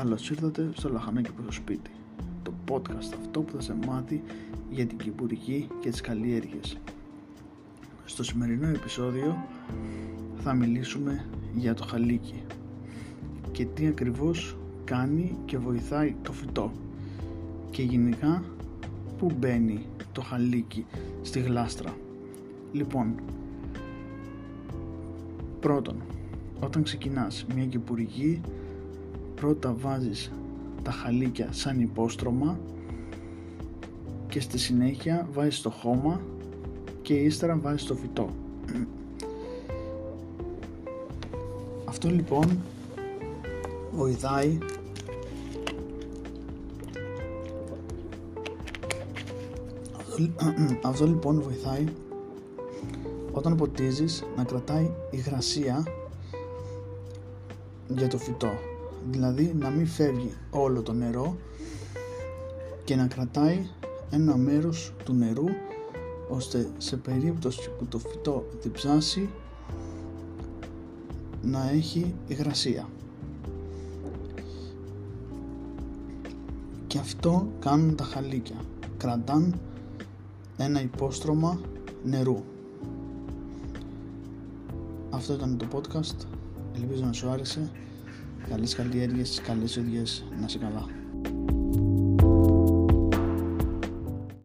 Καλώς ήρθατε στο Λαχανάκι προς το σπίτι Το podcast αυτό που θα σε μάθει για την κυπουρική και τις καλλιέργειες. Στο σημερινό επεισόδιο θα μιλήσουμε για το χαλίκι και τι ακριβώς κάνει και βοηθάει το φυτό και γενικά που μπαίνει το χαλίκι στη γλάστρα. Λοιπόν, πρώτον, όταν ξεκινάς μια κυπουρική πρώτα βάζεις τα χαλίκια σαν υπόστρωμα και στη συνέχεια βάζεις το χώμα και ύστερα βάζεις το φυτό. Αυτό λοιπόν βοηθάει αυτό λοιπόν βοηθάει όταν ποτίζεις να κρατάει υγρασία για το φυτό δηλαδή να μην φεύγει όλο το νερό και να κρατάει ένα μέρος του νερού ώστε σε περίπτωση που το φυτό διψάσει να έχει υγρασία. Και αυτό κάνουν τα χαλίκια. Κρατάν ένα υπόστρωμα νερού. Αυτό ήταν το podcast. Ελπίζω να σου άρεσε Καλές καλλιέργειες, καλές οδηγίες, να είσαι καλά.